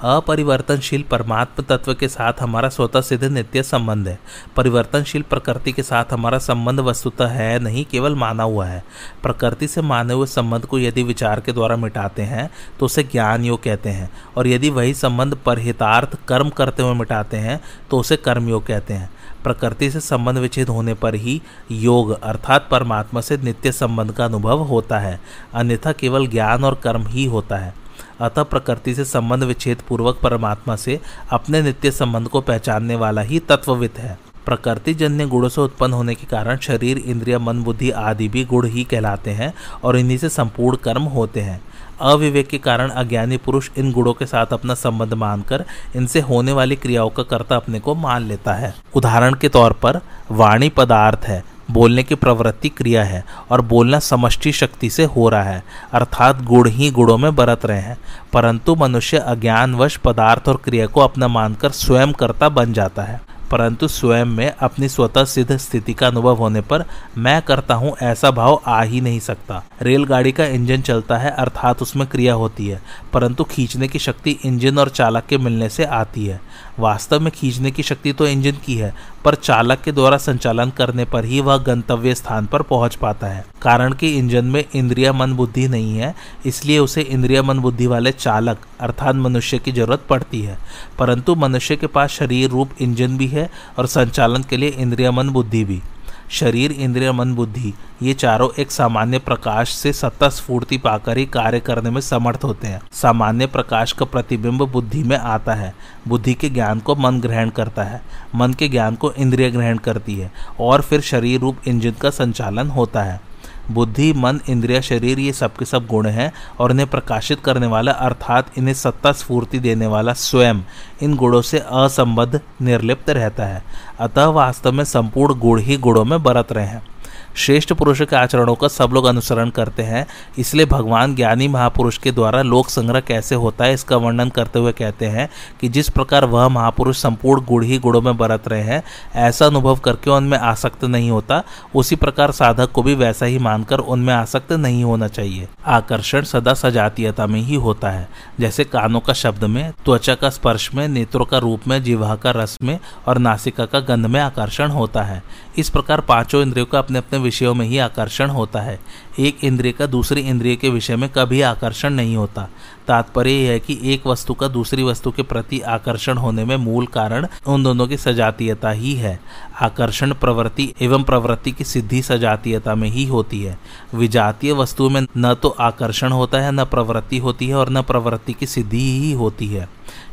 अपरिवर्तनशील परमात्म तत्व के साथ हमारा स्वतः सिद्ध नित्य संबंध है। परिवर्तनशील प्रकृति के साथ हमारा संबंध वस्तुतः है, नहीं केवल माना हुआ है। प्रकृति से माने हुए संबंध को यदि विचार के द्वारा मिटाते हैं तो उसे ज्ञान योग कहते हैं, और यदि वही संबंध परहितार्थ कर्म करते हुए मिटाते हैं तो उसे कर्मयोग कहते हैं। प्रकृति से संबंध विच्छेद होने पर ही योग, अर्थात परमात्मा से नित्य संबंध का अनुभव होता है। अन्यथा केवल ज्ञान और कर्म ही होता है। अतः प्रकृति से संबंध विच्छेद पूर्वक परमात्मा से अपने नित्य संबंध को पहचानने वाला ही तत्वविद है। प्रकृति जन्य गुणों से उत्पन्न होने के कारण शरीर, इंद्रिय, मन, बुद्धि आदि भी गुण ही कहलाते हैं और इन्हीं से संपूर्ण कर्म होते हैं। अविवेक के कारण अज्ञानी पुरुष इन गुणों के साथ अपना संबंध मानकर इनसे होने वाली क्रियाओं का कर्ता अपने को मान लेता है। उदाहरण के तौर पर, वाणी पदार्थ है, बोलने की प्रवृत्ति क्रिया है और बोलना समष्टि शक्ति से हो रहा है, अर्थात गुण ही गुणों में बरत रहे हैं, परंतु मनुष्य अज्ञानवश पदार्थ और क्रिया को अपना मानकर स्वयं कर्ता बन जाता है। परंतु स्वयं में अपनी स्वतः सिद्ध स्थिति का अनुभव होने पर मैं करता हूँ ऐसा भाव आ ही नहीं सकता। रेलगाड़ी का इंजन चलता है, अर्थात उसमें क्रिया होती है, परंतु खींचने की शक्ति इंजन और चालक के मिलने से आती है। वास्तव में खींचने की शक्ति तो इंजन की है, पर चालक के द्वारा संचालन करने पर ही वह गंतव्य स्थान पर पहुँच पाता है। कारण कि इंजन में इंद्रिया मन बुद्धि नहीं है, इसलिए उसे इंद्रिया मन बुद्धि वाले चालक, अर्थात मनुष्य की ज़रूरत पड़ती है। परंतु मनुष्य के पास शरीर रूप इंजन भी है और संचालन के लिए इंद्रिया मन बुद्धि भी। शरीर, इंद्रिय, मन, बुद्धि, ये चारों एक सामान्य प्रकाश से सत्ता स्फूर्ति पाकर ही कार्य करने में समर्थ होते हैं। सामान्य प्रकाश का प्रतिबिंब बुद्धि में आता है। बुद्धि के ज्ञान को मन ग्रहण करता है। मन के ज्ञान को इंद्रिय ग्रहण करती है और फिर शरीर रूप इंजन का संचालन होता है। बुद्धि, मन, इंद्रिया, शरीर, ये सब के सब गुण हैं और इन्हें प्रकाशित करने वाला, अर्थात इन्हें सत्ता स्फूर्ति देने वाला स्वयं, इन गुणों से असंबद्ध, निर्लिप्त रहता है। अतः वास्तव में संपूर्ण गुण ही गुणों में बरत रहे हैं। श्रेष्ठ पुरुषों के आचरणों का सब लोग अनुसरण करते हैं। इसलिए भगवान ज्ञानी महापुरुष के द्वारा लोक संग्रह कैसे होता है, इसका वर्णन करते हुए कहते हैं कि जिस प्रकार वह महापुरुष संपूर्ण गुण ही गुणों में बरत रहे हैं, ऐसा अनुभव करके उनमें आसक्त नहीं होता। उसी प्रकार साधक को भी वैसा ही मानकर उनमें आसक्त नहीं होना चाहिए। आकर्षण सदा सजातीयता में ही होता है। जैसे कानों का शब्द में, त्वचा का स्पर्श में, नेत्रों का रूप में जिवा का रस में और नासिका का गंध में आकर्षण होता है। इस प्रकार पाँचों इंद्रियों का अपने अपने विषयों में ही आकर्षण होता है। एक इंद्रिय का दूसरी इंद्रिय के विषय में कभी आकर्षण नहीं होता। तात्पर्य यह है कि एक वस्तु का दूसरी वस्तु के प्रति आकर्षण होने में मूल कारण उन दोनों की सजातीयता ही है। आकर्षण प्रवृत्ति एवं प्रवृत्ति की सिद्धि सजातीयता में ही होती है। विजातीय वस्तु में न तो आकर्षण होता है, न प्रवृत्ति होती है और न प्रवृत्ति की सिद्धि ही होती है।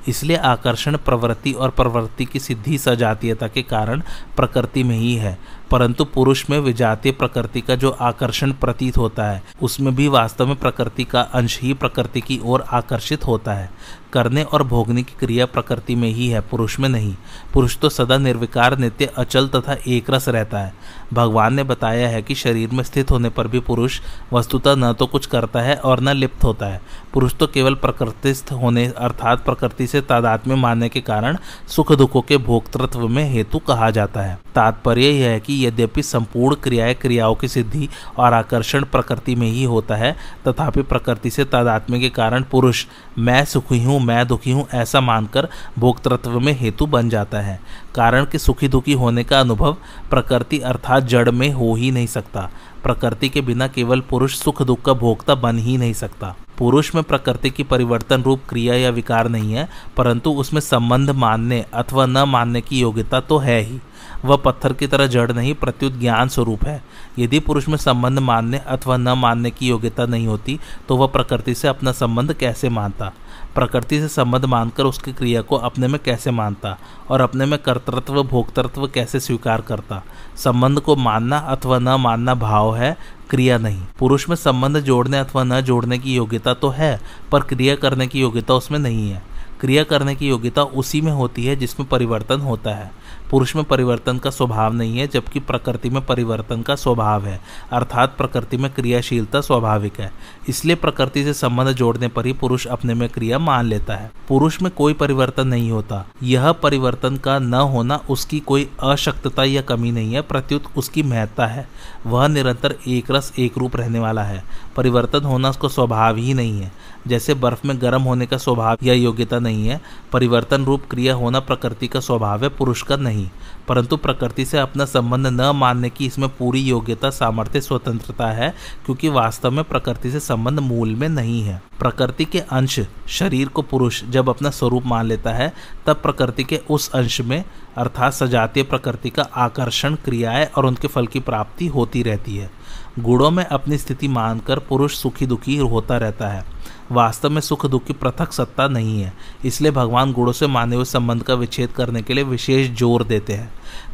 इसलिए आकर्षण प्रवृत्ति और प्रवृत्ति की सिद्धि सजातीयता के कारण प्रकृति में ही है। परंतु पुरुष में विजातीय प्रकृति का जो आकर्षण प्रतीत होता है, उसमें भी वास्तव में प्रकृति का अंश ही प्रकृति की ओर आकर्षित होता है। करने और भोगने की क्रिया प्रकृति में ही है, पुरुष में नहीं। पुरुष तो सदा निर्विकार, नित्य, अचल तथा एक रस रहता है। भगवान ने बताया है कि शरीर में स्थित होने पर भी पुरुष वस्तुतः न तो कुछ करता है और न लिप्त होता है। पुरुष तो केवल प्रकृतिस्थ होने, अर्थात प्रकृति से तादात्म्य मानने के कारण सुख दुखों के भोक्तृत्व में हेतु कहा जाता है। तात्पर्य यह है कि यद्यपि संपूर्ण क्रियाएँ क्रियाओं की सिद्धि और आकर्षण प्रकृति में ही होता है, तथापि प्रकृति से तादात्म्य के कारण पुरुष, मैं सुखी हूँ, मैं दुखी हूँ, ऐसा मानकर भोक्तृत्व में हेतु बन जाता है। कारण कि सुखी दुखी होने का अनुभव प्रकृति अर्थात जड़ में हो ही नहीं सकता। प्रकृति के बिना केवल पुरुष सुख दुख का भोक्ता बन ही नहीं सकता। पुरुष में प्रकृति की परिवर्तन रूप क्रिया या विकार नहीं है, परंतु उसमें संबंध मानने अथवा न मानने की योग्यता तो है ही। वह पत्थर की तरह जड़ नहीं, प्रत्युत ज्ञान स्वरूप है। यदि पुरुष में संबंध मानने अथवा न मानने की योग्यता नहीं होती तो वह प्रकृति से अपना संबंध कैसे मानता? प्रकृति से संबंध मानकर उसकी क्रिया को अपने में कैसे मानता? और अपने में कर्तृत्व, भोक्तृत्व कैसे स्वीकार करता? संबंध को मानना अथवा न मानना भाव है, क्रिया नहीं। पुरुष में संबंध जोड़ने अथवा न जोड़ने की योग्यता तो है, पर क्रिया करने की योग्यता उसमें नहीं है। क्रिया करने की योग्यता उसी में होती है जिसमें परिवर्तन होता है। पुरुष में परिवर्तन का स्वभाव नहीं है, जबकि प्रकृति में परिवर्तन का स्वभाव है। अर्थात प्रकृति में क्रियाशीलता स्वाभाविक है। इसलिए प्रकृति से संबंध जोड़ने पर ही पुरुष अपने में क्रिया मान लेता है। पुरुष में कोई परिवर्तन नहीं होता। यह परिवर्तन का न होना उसकी कोई अशक्तता या कमी नहीं है, प्रत्युत उसकी महत्ता है। वह निरंतर एक रस, एक रूप रहने वाला है। परिवर्तन होना उसका स्वभाव ही नहीं है। जैसे बर्फ़ में गर्म होने का स्वभाव या योग्यता नहीं है, परिवर्तन रूप क्रिया होना प्रकृति का स्वभाव है, पुरुष का नहीं। परंतु प्रकृति से अपना संबंध न मानने की इसमें पूरी योग्यता, सामर्थ्य, स्वतंत्रता है, क्योंकि वास्तव में प्रकृति से संबंध मूल में नहीं है। प्रकृति के अंश शरीर को पुरुष जब अपना स्वरूप मान लेता है, तब प्रकृति के उस अंश में, अर्थात सजातीय प्रकृति का आकर्षण, क्रियाएँ और उनके फल की प्राप्ति होती रहती है। गुणों में अपनी स्थिति मानकर पुरुष सुखी दुखी होता रहता है। वास्तव में सुख दुख की पृथक सत्ता नहीं है, इसलिए भगवान गुणों से माने हुए संबंध का विच्छेद करने के लिए विशेष ज़ोर देते हैं।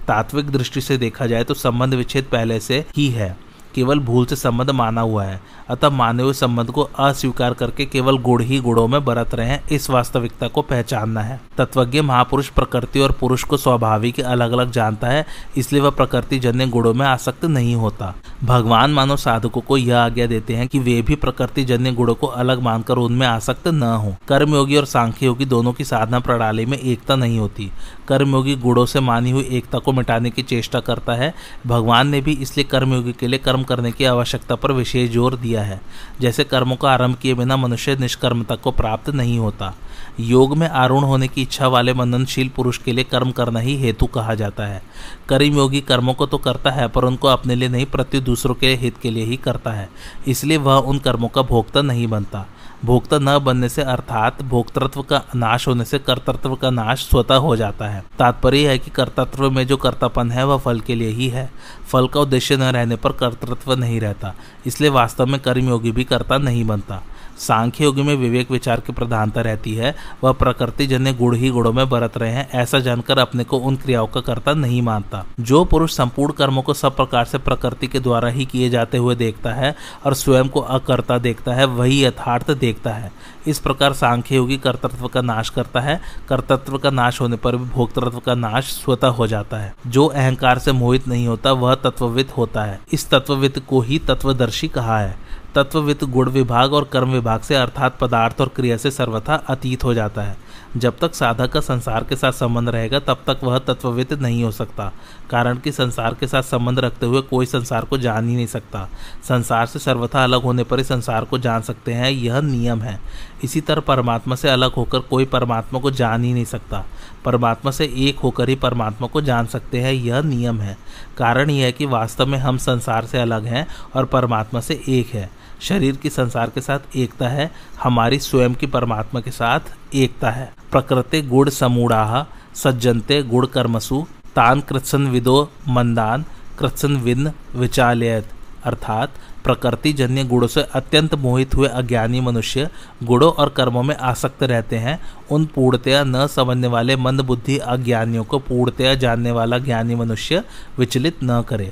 तात्विक दृष्टि से देखा जाए तो संबंध विच्छेद पहले से ही है, केवल भूल से संबंध माना हुआ है। अतः माने हुए संबंध को अस्वीकार करके केवल गुण ही गुणों में बरत रहे हैं, इस वास्तविकता को पहचानना है। तत्वज्ञ महापुरुष प्रकृति और पुरुष को स्वाभाविक अलग अलग जानता है, इसलिए वह प्रकृति जन्य गुणों में आसक्त नहीं होता। भगवान मानव साधकों को यह आज्ञा देते हैं कि वे भी प्रकृति जन्य गुणों को अलग मानकर उनमें आसक्त न हो। कर्मयोगी और सांख्य योगी दोनों की साधना प्रणाली में एकता नहीं होती। कर्मयोगी गुणों से मानी हुई एकता को मिटाने की चेष्टा करता है। भगवान ने भी इसलिए कर्मयोगी के लिए कर्म करने की आवश्यकता पर विशेष ज़ोर दिया है। जैसे कर्मों का आरंभ किए बिना मनुष्य निष्कर्मता को प्राप्त नहीं होता। योग में आरूढ़ होने की इच्छा वाले मननशील पुरुष के लिए कर्म करना ही हेतु कहा जाता है। कर्मयोगी कर्मों को तो करता है, पर उनको अपने लिए नहीं प्रति दूसरों के हित के लिए ही करता है। इसलिए वह उन कर्मों का भोक्ता नहीं बनता। भोक्ता न बनने से अर्थात भोक्तृत्व का नाश होने से कर्तृत्व का नाश स्वतः हो जाता है। तात्पर्य है कि कर्तृत्व में जो कर्तापन है, वह फल के लिए ही है। फल का उद्देश्य न रहने पर कर्तृत्व नहीं रहता, इसलिए वास्तव में कर्मयोगी भी कर्ता नहीं बनता। सांख्य योगी में विवेक विचार की प्रधानता रहती है। वह प्रकृति जन्य गुण ही गुणों में बरत रहे हैं, ऐसा जानकर अपने को उन क्रियाओं का कर्ता नहीं मानता। जो पुरुष संपूर्ण कर्मों को सब प्रकार से प्रकृति के द्वारा ही किए जाते हुए देखता है और स्वयं को अकर्ता देखता है, वही यथार्थ देखता है। इस प्रकार सांख्य योगी कर्तृत्व का नाश करता है। कर्तृत्व का नाश होने पर भी भोक्तृत्व का नाश स्वतः हो जाता है। जो अहंकार से मोहित नहीं होता, वह तत्वविद होता है। इस तत्वविद को ही तत्वदर्शी कहा है। तत्वविद गुण विभाग और कर्म विभाग से अर्थात पदार्थ और क्रिया से सर्वथा अतीत हो जाता है। जब तक साधक का संसार के साथ संबंध रहेगा, तब तक वह तत्वविद नहीं हो सकता, कारण कि संसार के साथ संबंध रखते हुए कोई संसार को जान ही नहीं सकता। संसार से सर्वथा अलग होने पर ही संसार को जान सकते हैं, यह नियम है। इसी तरह परमात्मा से अलग होकर कोई परमात्मा को जान ही नहीं सकता। परमात्मा से एक होकर ही परमात्मा को जान सकते हैं, यह नियम है। कारण यह है कि वास्तव में हम संसार से अलग हैं और परमात्मा से एक है। शरीर की संसार के साथ एकता है, हमारी स्वयं की परमात्मा के साथ एकता है। प्रकृति गुण समूढ़ा, सज्जनते गुण कर्मसु, तान कृत्सन विदो मंदान, कृत्सन विन विचालयत। अर्थात प्रकृति जन्य गुणों से अत्यंत मोहित हुए अज्ञानी मनुष्य गुणों और कर्मों में आसक्त रहते हैं। उन पूर्णतया न समझने वाले मंद बुद्धि अज्ञानियों को पूर्णतया जानने वाला ज्ञानी मनुष्य विचलित न करे।